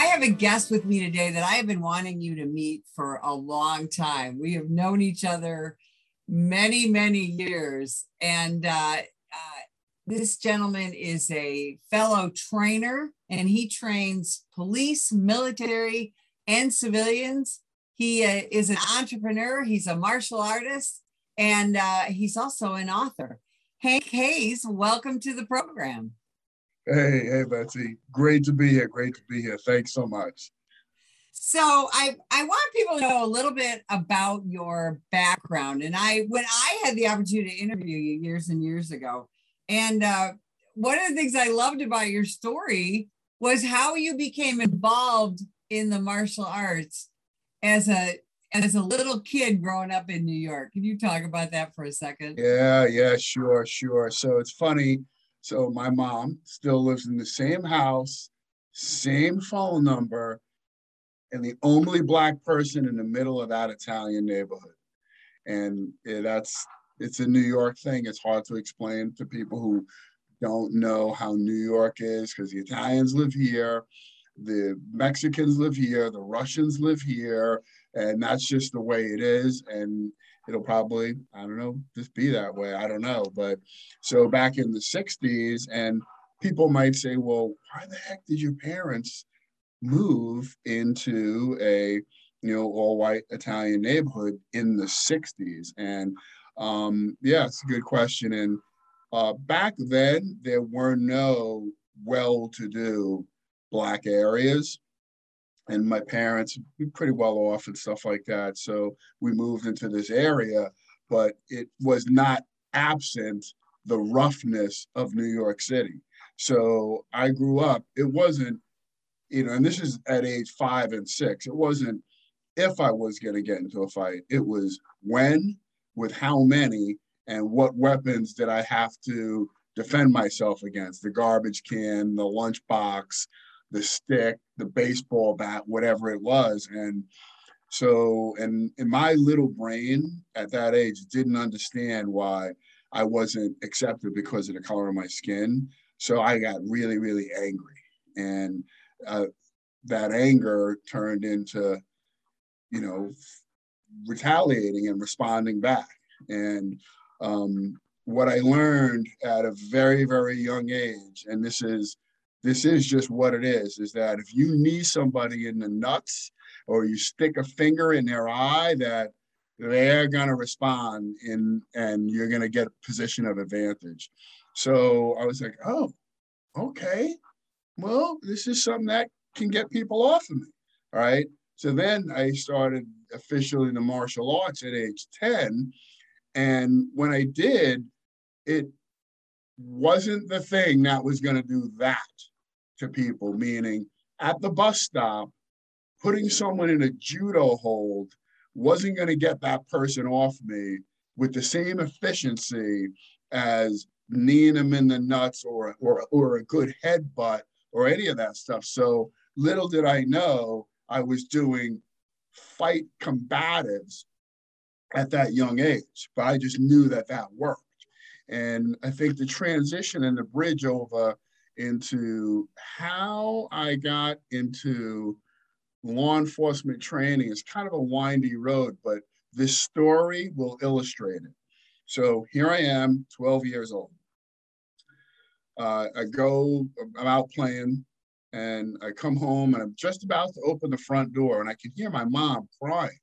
I have a guest with me today that I have been wanting you to meet for a long time. We have known each other many, many years. And uh, uh, this gentleman is a fellow trainer and he trains police, military, and civilians. He uh, is an entrepreneur, he's a martial artist, and uh, he's also an author. Hank Hayes, welcome to the program. Hey, hey, Betsy. Great to be here. Great to be here. Thanks so much. So I I want people to know a little bit about your background. And I when I had the opportunity to interview you years and years ago, and uh, one of the things I loved about your story was how you became involved in the martial arts as a as a little kid growing up in New York. Can you talk about that for a second? Yeah, yeah, sure, sure. So it's funny so my mom still lives in the same house, same phone number, and the only black person in the middle of that Italian neighborhood. And that's it's a New York thing. It's hard to explain to people who don't know how New York is because the Italians live here, the Mexicans live here, the Russians live here, and that's just the way it is. And it'll probably, I don't know, just be that way. I don't know. But so back in the 60s, and people might say, well, why the heck did your parents move into a you know all white Italian neighborhood in the 60s? And um, yeah, it's a good question. And uh, back then, there were no well-to-do black areas and my parents pretty well off and stuff like that. So we moved into this area, but it was not absent the roughness of New York City. So I grew up, it wasn't, you know, and this is at age five and six, it wasn't if I was going to get into a fight, it was when, with how many, and what weapons did I have to defend myself against the garbage can, the lunchbox, the stick, the baseball bat, whatever it was. And so, and in my little brain at that age didn't understand why I wasn't accepted because of the color of my skin. So I got really, really angry. And uh, that anger turned into, you know, retaliating and responding back. And um, what I learned at a very, very young age, and this is this is just what it is is that if you knee somebody in the nuts or you stick a finger in their eye that they're going to respond in and you're going to get a position of advantage. So i was like oh okay. Well this is something that can get people off of me. All right? So then i started officially the martial arts at age 10 and when i did it wasn't the thing that was going to do that to people, meaning at the bus stop, putting someone in a judo hold wasn't going to get that person off me with the same efficiency as kneeing them in the nuts or, or, or a good headbutt or any of that stuff. So little did I know I was doing fight combatives at that young age, but I just knew that that worked. And I think the transition and the bridge over into how I got into law enforcement training. It's kind of a windy road, but this story will illustrate it. So here I am, 12 years old. Uh, I go, I'm out playing, and I come home and I'm just about to open the front door, and I can hear my mom crying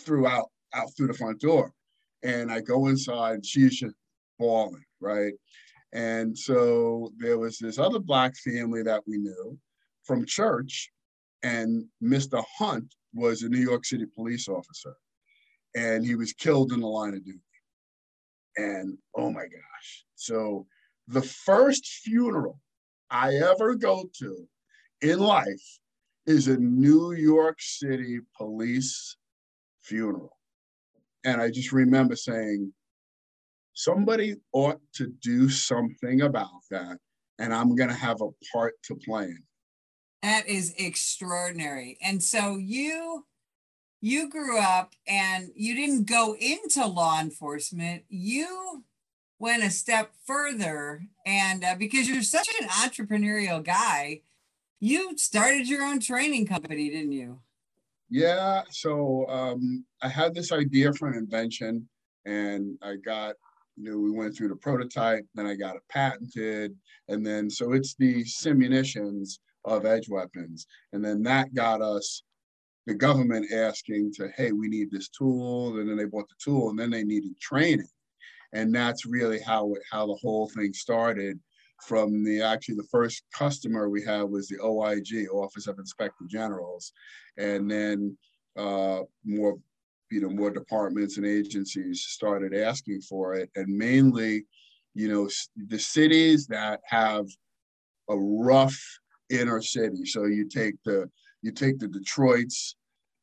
throughout out through the front door. And I go inside, and she's just bawling, right? And so there was this other Black family that we knew from church, and Mr. Hunt was a New York City police officer, and he was killed in the line of duty. And oh my gosh. So the first funeral I ever go to in life is a New York City police funeral. And I just remember saying, somebody ought to do something about that and i'm going to have a part to play in that is extraordinary and so you you grew up and you didn't go into law enforcement you went a step further and uh, because you're such an entrepreneurial guy you started your own training company, didn't you? Yeah. So um, I had this idea for an invention, and I got, you know, we went through the prototype, then I got it patented, and then so it's the simunitions of edge weapons, and then that got us the government asking to, hey, we need this tool, and then they bought the tool, and then they needed training, and that's really how it, how the whole thing started from the actually the first customer we had was the OIG, Office of Inspector Generals, and then uh, more you know more departments and agencies started asking for it, and mainly you know the cities that have a rough inner city. So you take the you take the Detroits,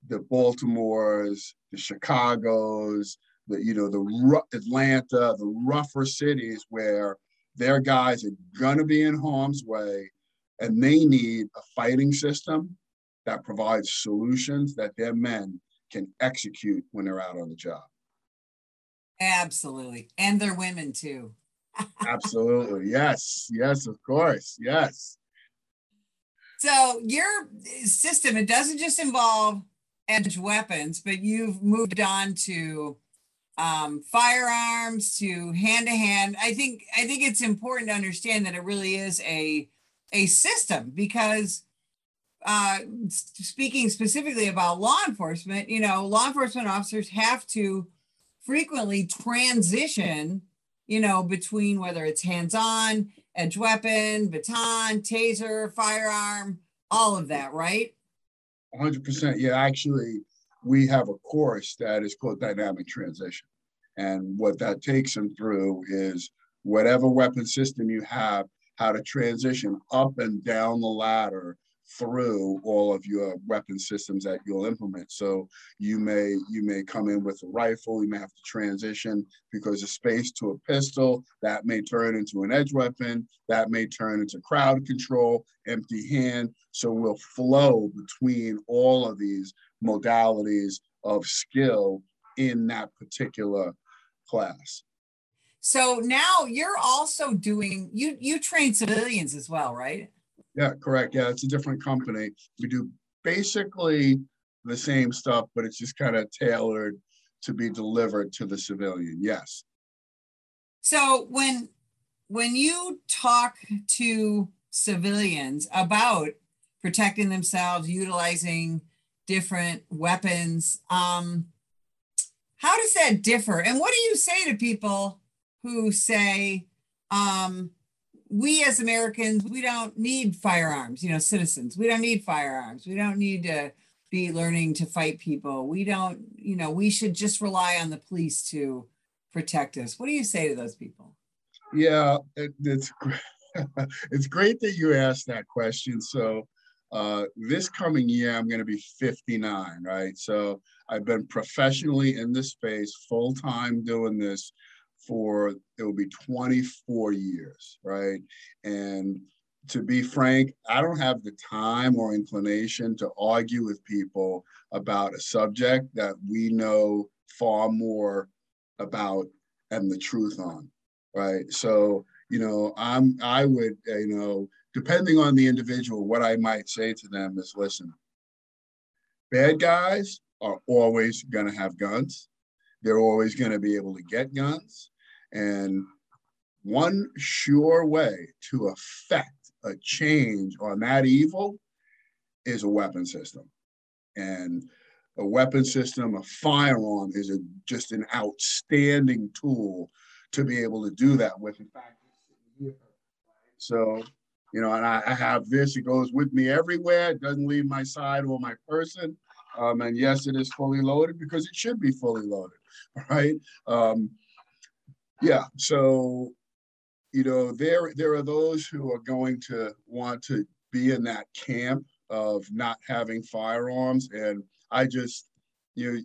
the Baltimores, the Chicago's, the you know the Atlanta, the rougher cities where their guys are going to be in harm's way and they need a fighting system that provides solutions that their men can execute when they're out on the job. Absolutely. And they're women too. Absolutely. Yes. Yes, of course. Yes. So your system, it doesn't just involve edge weapons, but you've moved on to um, firearms to hand to hand. I think I think it's important to understand that it really is a a system because uh, speaking specifically about law enforcement, you know, law enforcement officers have to frequently transition, you know, between whether it's hands-on, edge weapon, baton, taser, firearm, all of that, right? 100%. Yeah, actually, we have a course that is called dynamic transition. And what that takes them through is whatever weapon system you have, how to transition up and down the ladder through all of your weapon systems that you'll implement. So you may you may come in with a rifle, you may have to transition because of space to a pistol, that may turn into an edge weapon, that may turn into crowd control, empty hand. So we'll flow between all of these modalities of skill in that particular class. So now you're also doing you you train civilians as well, right? Yeah, correct. Yeah, it's a different company. We do basically the same stuff, but it's just kind of tailored to be delivered to the civilian. Yes. So when when you talk to civilians about protecting themselves, utilizing different weapons, um, how does that differ? And what do you say to people who say, um, we as Americans, we don't need firearms, you know, citizens, we don't need firearms. We don't need to be learning to fight people. We don't, you know, we should just rely on the police to protect us. What do you say to those people? Yeah, it, it's it's great that you asked that question. So uh, this coming year, I'm going to be 59, right? So I've been professionally in this space, full time doing this for it will be 24 years, right? And to be frank, I don't have the time or inclination to argue with people about a subject that we know far more about and the truth on, right? So, you know, I'm I would, uh, you know, depending on the individual, what I might say to them is listen, bad guys are always going to have guns. They're always going to be able to get guns. And one sure way to affect a change on that evil is a weapon system. And a weapon system, a firearm is a, just an outstanding tool to be able to do that with. In fact, so you know, and I, I, have this, it goes with me everywhere. It doesn't leave my side or my person. Um, and yes, it is fully loaded because it should be fully loaded, right? Um, yeah, so, you know, there, there are those who are going to want to be in that camp of not having firearms. And I just, you know,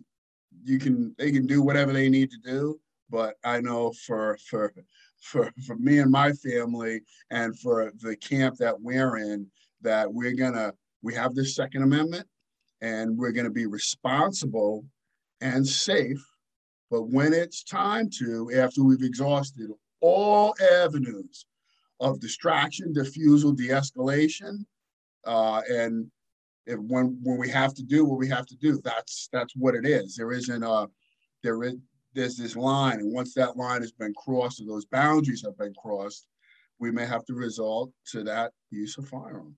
you can, they can do whatever they need to do. But I know for, for, for, for me and my family and for the camp that we're in that we're gonna we have this second amendment and we're gonna be responsible and safe but when it's time to after we've exhausted all avenues of distraction diffusal de-escalation Uh, and if when when we have to do what we have to do, that's that's what it is. There isn't a there is there's this line, and once that line has been crossed or those boundaries have been crossed, we may have to resort to that use of firearm.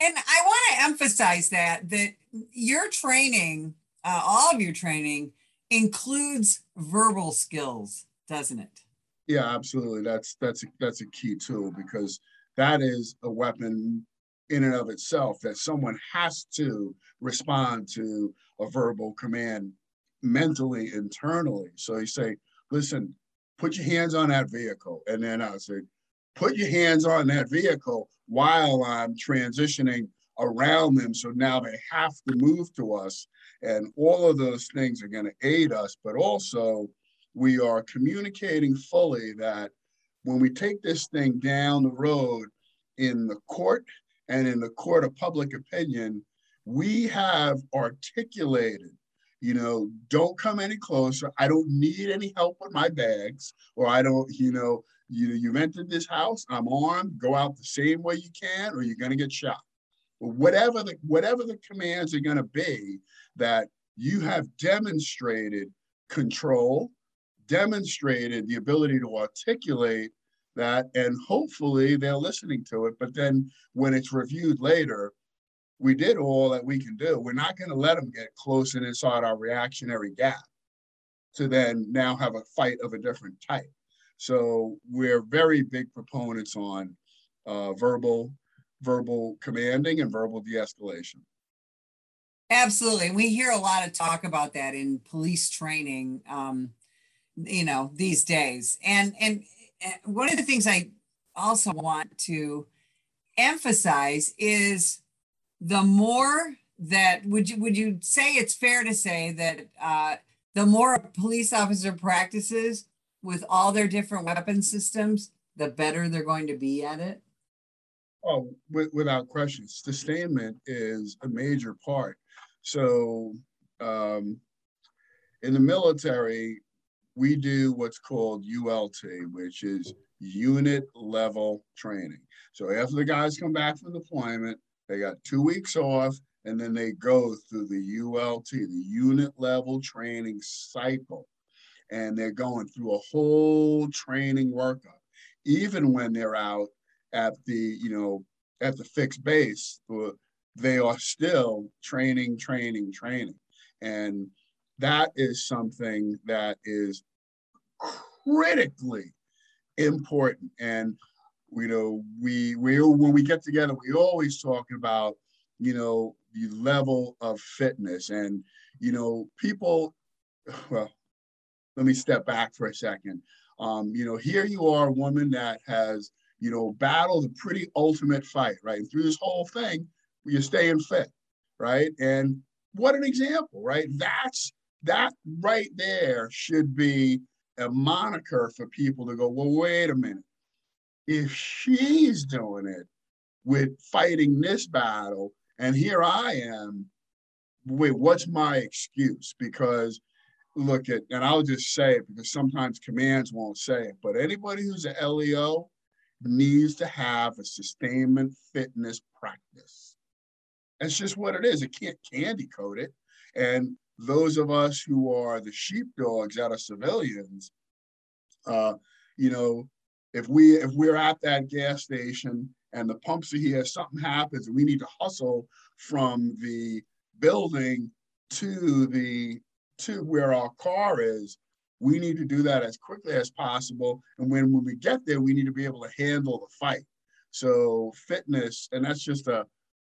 And I want to emphasize that that your training, uh, all of your training, includes verbal skills, doesn't it? Yeah, absolutely. That's that's a, that's a key tool because that is a weapon in and of itself that someone has to respond to a verbal command mentally internally. So you say, "Listen, put your hands on that vehicle," and then I say, "Put your hands on that vehicle while I'm transitioning around them. So now they have to move to us. And all of those things are going to aid us, but also we are communicating fully that when we take this thing down the road in the court and in the court of public opinion, we have articulated, you know, don't come any closer. I don't need any help with my bags, or I don't, you know, you, you've entered this house, I'm armed, go out the same way you can, or you're going to get shot whatever the whatever the commands are going to be that you have demonstrated control demonstrated the ability to articulate that and hopefully they're listening to it. But then when it's reviewed later we did all that we can do. We're not going to let them get close and inside our reactionary gap to then now have a fight of a different type. So we're very big proponents on uh, verbal verbal commanding and verbal de-escalation. Absolutely. We hear a lot of talk about that in police training, um, you know, these days. And, and one of the things I also want to emphasize is the more that would you would you say it's fair to say that uh, the more a police officer practices with all their different weapon systems, the better they're going to be at it? Oh, with, without question, sustainment is a major part. So, um, in the military, we do what's called ULT, which is unit level training. So after the guys come back from deployment, they got two weeks off, and then they go through the ULT, the unit level training cycle. And they're going through a whole training workup. Even when they're out at the you know at the fixed base they are still training training training. And that is something that is critically important. And you know we we when we get together we always talk about you know the level of fitness. And you know people well let me step back for a second. Um, you know here you are a woman that has you know, battle the pretty ultimate fight, right? And through this whole thing, you're staying fit, right? And what an example, right? That's that right there should be a moniker for people to go, well, wait a minute. If she's doing it with fighting this battle, and here I am, wait, what's my excuse? Because look at, and I'll just say it because sometimes commands won't say it, but anybody who's an LEO, needs to have a sustainment fitness practice. That's just what it is. It can't candy coat it. And those of us who are the sheepdogs out of civilians, uh, you know, if we if we're at that gas station and the pumps are here, something happens and we need to hustle from the building to the to where our car is, we need to do that as quickly as possible. And when, when we get there, we need to be able to handle the fight. So fitness, and that's just a,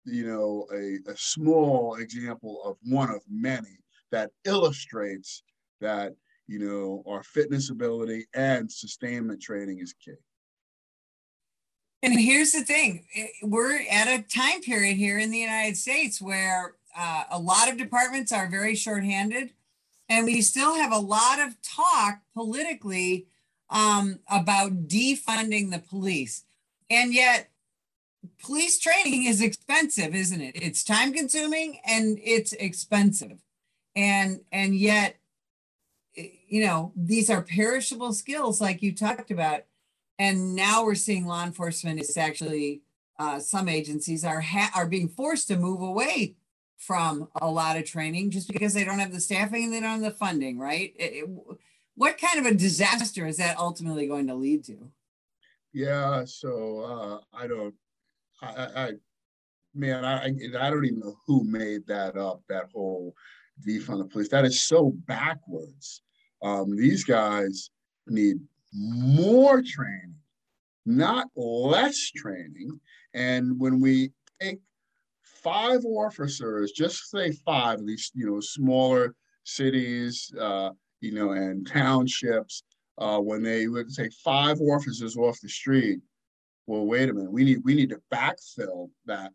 you know, a, a small example of one of many that illustrates that, you know, our fitness ability and sustainment training is key. And here's the thing we're at a time period here in the United States where uh, a lot of departments are very shorthanded. And we still have a lot of talk politically um, about defunding the police. And yet, police training is expensive, isn't it? It's time consuming and it's expensive. And, and yet, you know, these are perishable skills like you talked about. And now we're seeing law enforcement is actually uh, some agencies are ha- are being forced to move away from a lot of training just because they don't have the staffing and they don't have the funding, right? It, it, what kind of a disaster is that ultimately going to lead to? Yeah, so uh, I don't, I, I, man, I, I don't even know who made that up. That whole defund the police. That is so backwards. Um, these guys need more training, not less training. And when we take five officers, just say five these, you know, smaller cities, uh, you know, and townships, uh, when they would take five officers off the street, well, wait a minute, we need we need to backfill that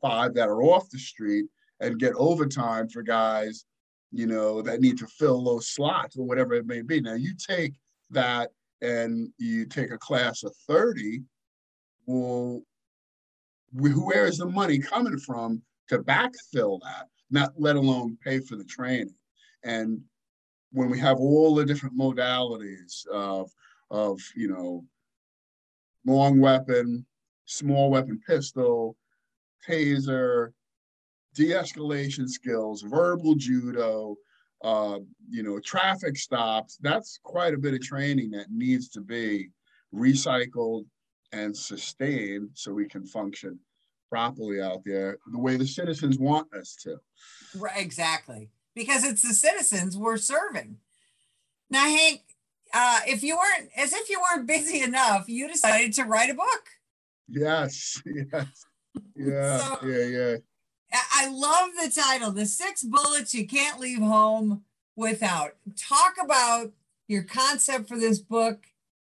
five that are off the street and get overtime for guys, you know, that need to fill those slots or whatever it may be. Now you take that and you take a class of 30, well, where is the money coming from to backfill that, not let alone pay for the training? And when we have all the different modalities of, of you know, long weapon, small weapon pistol, taser, de-escalation skills, verbal judo, uh, you know, traffic stops. That's quite a bit of training that needs to be recycled and sustained so we can function properly out there the way the citizens want us to. Right, exactly. Because it's the citizens we're serving. Now, Hank, uh, if you weren't, as if you weren't busy enough, you decided to write a book. Yes, yes. Yeah, so, yeah, yeah. I love the title, The Six Bullets You Can't Leave Home Without. Talk about your concept for this book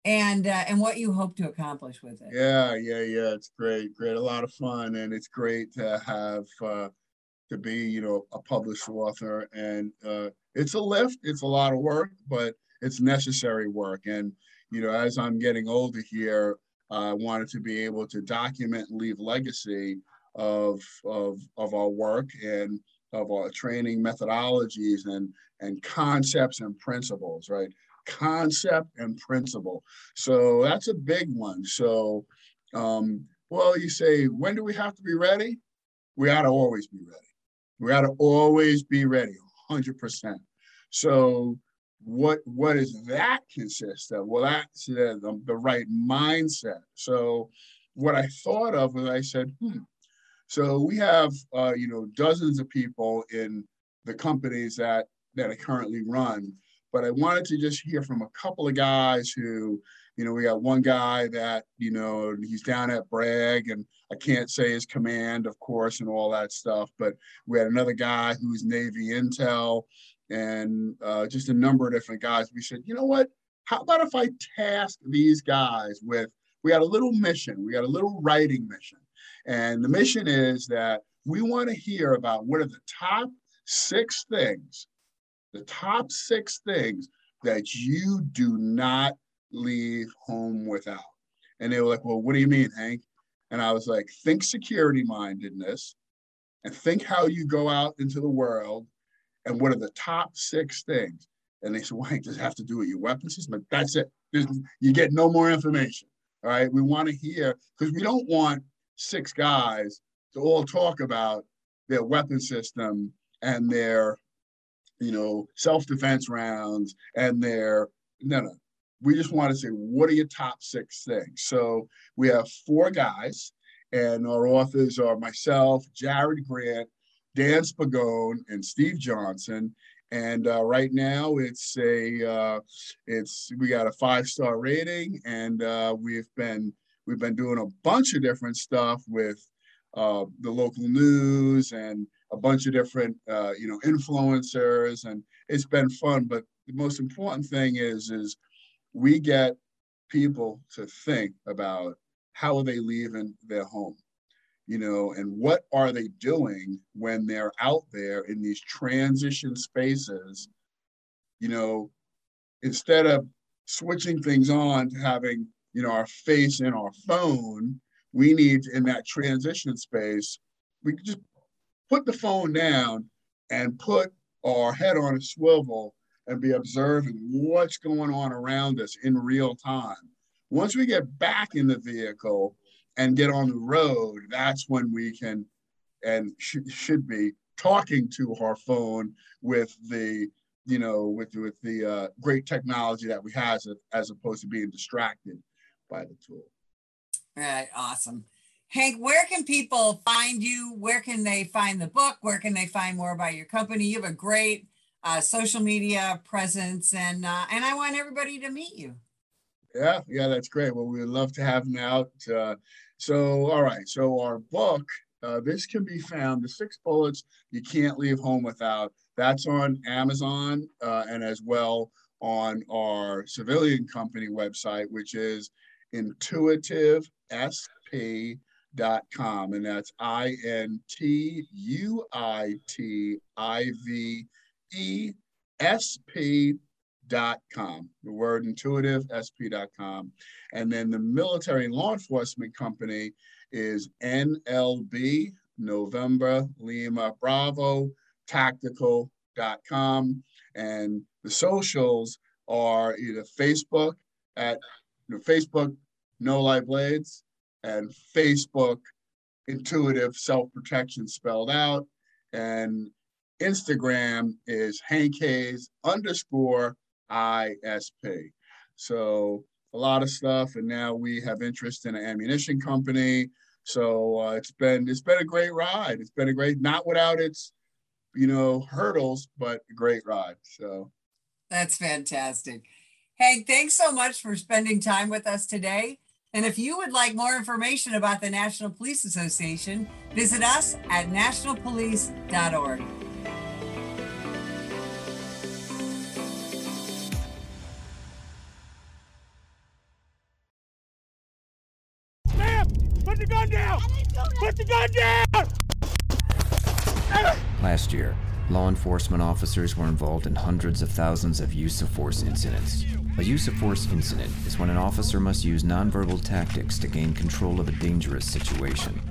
and uh, and what you hope to accomplish with it. Yeah, yeah, yeah. It's great, great, a lot of fun, and it's great to have uh, to be, you know, a published author, and uh, it's a lift. It's a lot of work, but it's necessary work. And you know, as I'm getting older here, I wanted to be able to document and leave legacy of of of our work and of our training methodologies and and concepts and principles, right? Concept and principle. So that's a big one. So, um, well, you say, when do we have to be ready? We ought to always be ready. We ought to always be ready, 100%. So, what what does that consist of? Well, that's the, the right mindset. So, what I thought of was I said, hmm. So we have, uh, you know, dozens of people in the companies that that I currently run but I wanted to just hear from a couple of guys who, you know, we got one guy that, you know, he's down at Bragg and I can't say his command, of course, and all that stuff. But we had another guy who's Navy Intel and uh, just a number of different guys. We said, you know what? How about if I task these guys with, we got a little mission, we got a little writing mission. And the mission is that we want to hear about what are the top six things the top six things that you do not leave home without. And they were like, Well, what do you mean, Hank? And I was like, Think security mindedness and think how you go out into the world and what are the top six things. And they said, Well, Hank, does it have to do with your weapon system? That's it. There's, you get no more information. All right. We want to hear because we don't want six guys to all talk about their weapon system and their you know, self-defense rounds and their no no. We just want to say, what are your top six things? So we have four guys, and our authors are myself, Jared Grant, Dan Spagone, and Steve Johnson. And uh, right now, it's a uh, it's we got a five star rating, and uh, we've been we've been doing a bunch of different stuff with uh, the local news and a bunch of different uh, you know influencers and it's been fun. But the most important thing is is we get people to think about how are they leaving their home you know and what are they doing when they're out there in these transition spaces you know instead of switching things on to having you know our face in our phone we need in that transition space we just put the phone down and put our head on a swivel and be observing what's going on around us in real time. Once we get back in the vehicle and get on the road, that's when we can and sh- should be talking to our phone with the you know with with the uh, great technology that we have as, as opposed to being distracted by the tool. Right, awesome. Hank, where can people find you? Where can they find the book? Where can they find more about your company? You have a great uh, social media presence, and uh, and I want everybody to meet you. Yeah, yeah, that's great. Well, we would love to have them out. Uh, so, all right. So our book, uh, this can be found. The six bullets you can't leave home without. That's on Amazon uh, and as well on our civilian company website, which is intuitivesp.com. And that's I N T U I T I V E S P dot com the word intuitive sp dot com, and then the military law enforcement company is nlb november lima bravo Tactical dot com, and the socials are either facebook at you know, facebook no light blades and facebook intuitive self-protection spelled out and instagram is hank hayes underscore ISP. So a lot of stuff, and now we have interest in an ammunition company. So uh, it's been it's been a great ride. It's been a great not without its you know hurdles, but a great ride. So that's fantastic. Hank, thanks so much for spending time with us today. And if you would like more information about the National Police Association, visit us at nationalpolice.org. Put the gun down! Put the gun down! Last year, law enforcement officers were involved in hundreds of thousands of use of force incidents. A use of force incident is when an officer must use nonverbal tactics to gain control of a dangerous situation.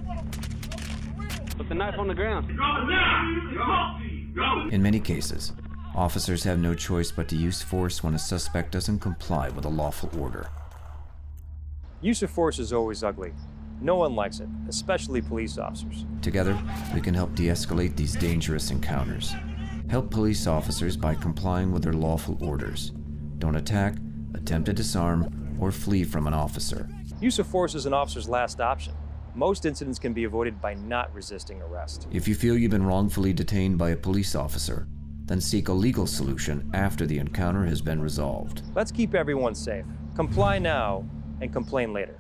Put the knife on the ground. In many cases, officers have no choice but to use force when a suspect doesn't comply with a lawful order. Use of force is always ugly, no one likes it, especially police officers. Together, we can help de escalate these dangerous encounters. Help police officers by complying with their lawful orders. Don't attack, attempt to disarm, or flee from an officer. Use of force is an officer's last option. Most incidents can be avoided by not resisting arrest. If you feel you've been wrongfully detained by a police officer, then seek a legal solution after the encounter has been resolved. Let's keep everyone safe. Comply now and complain later.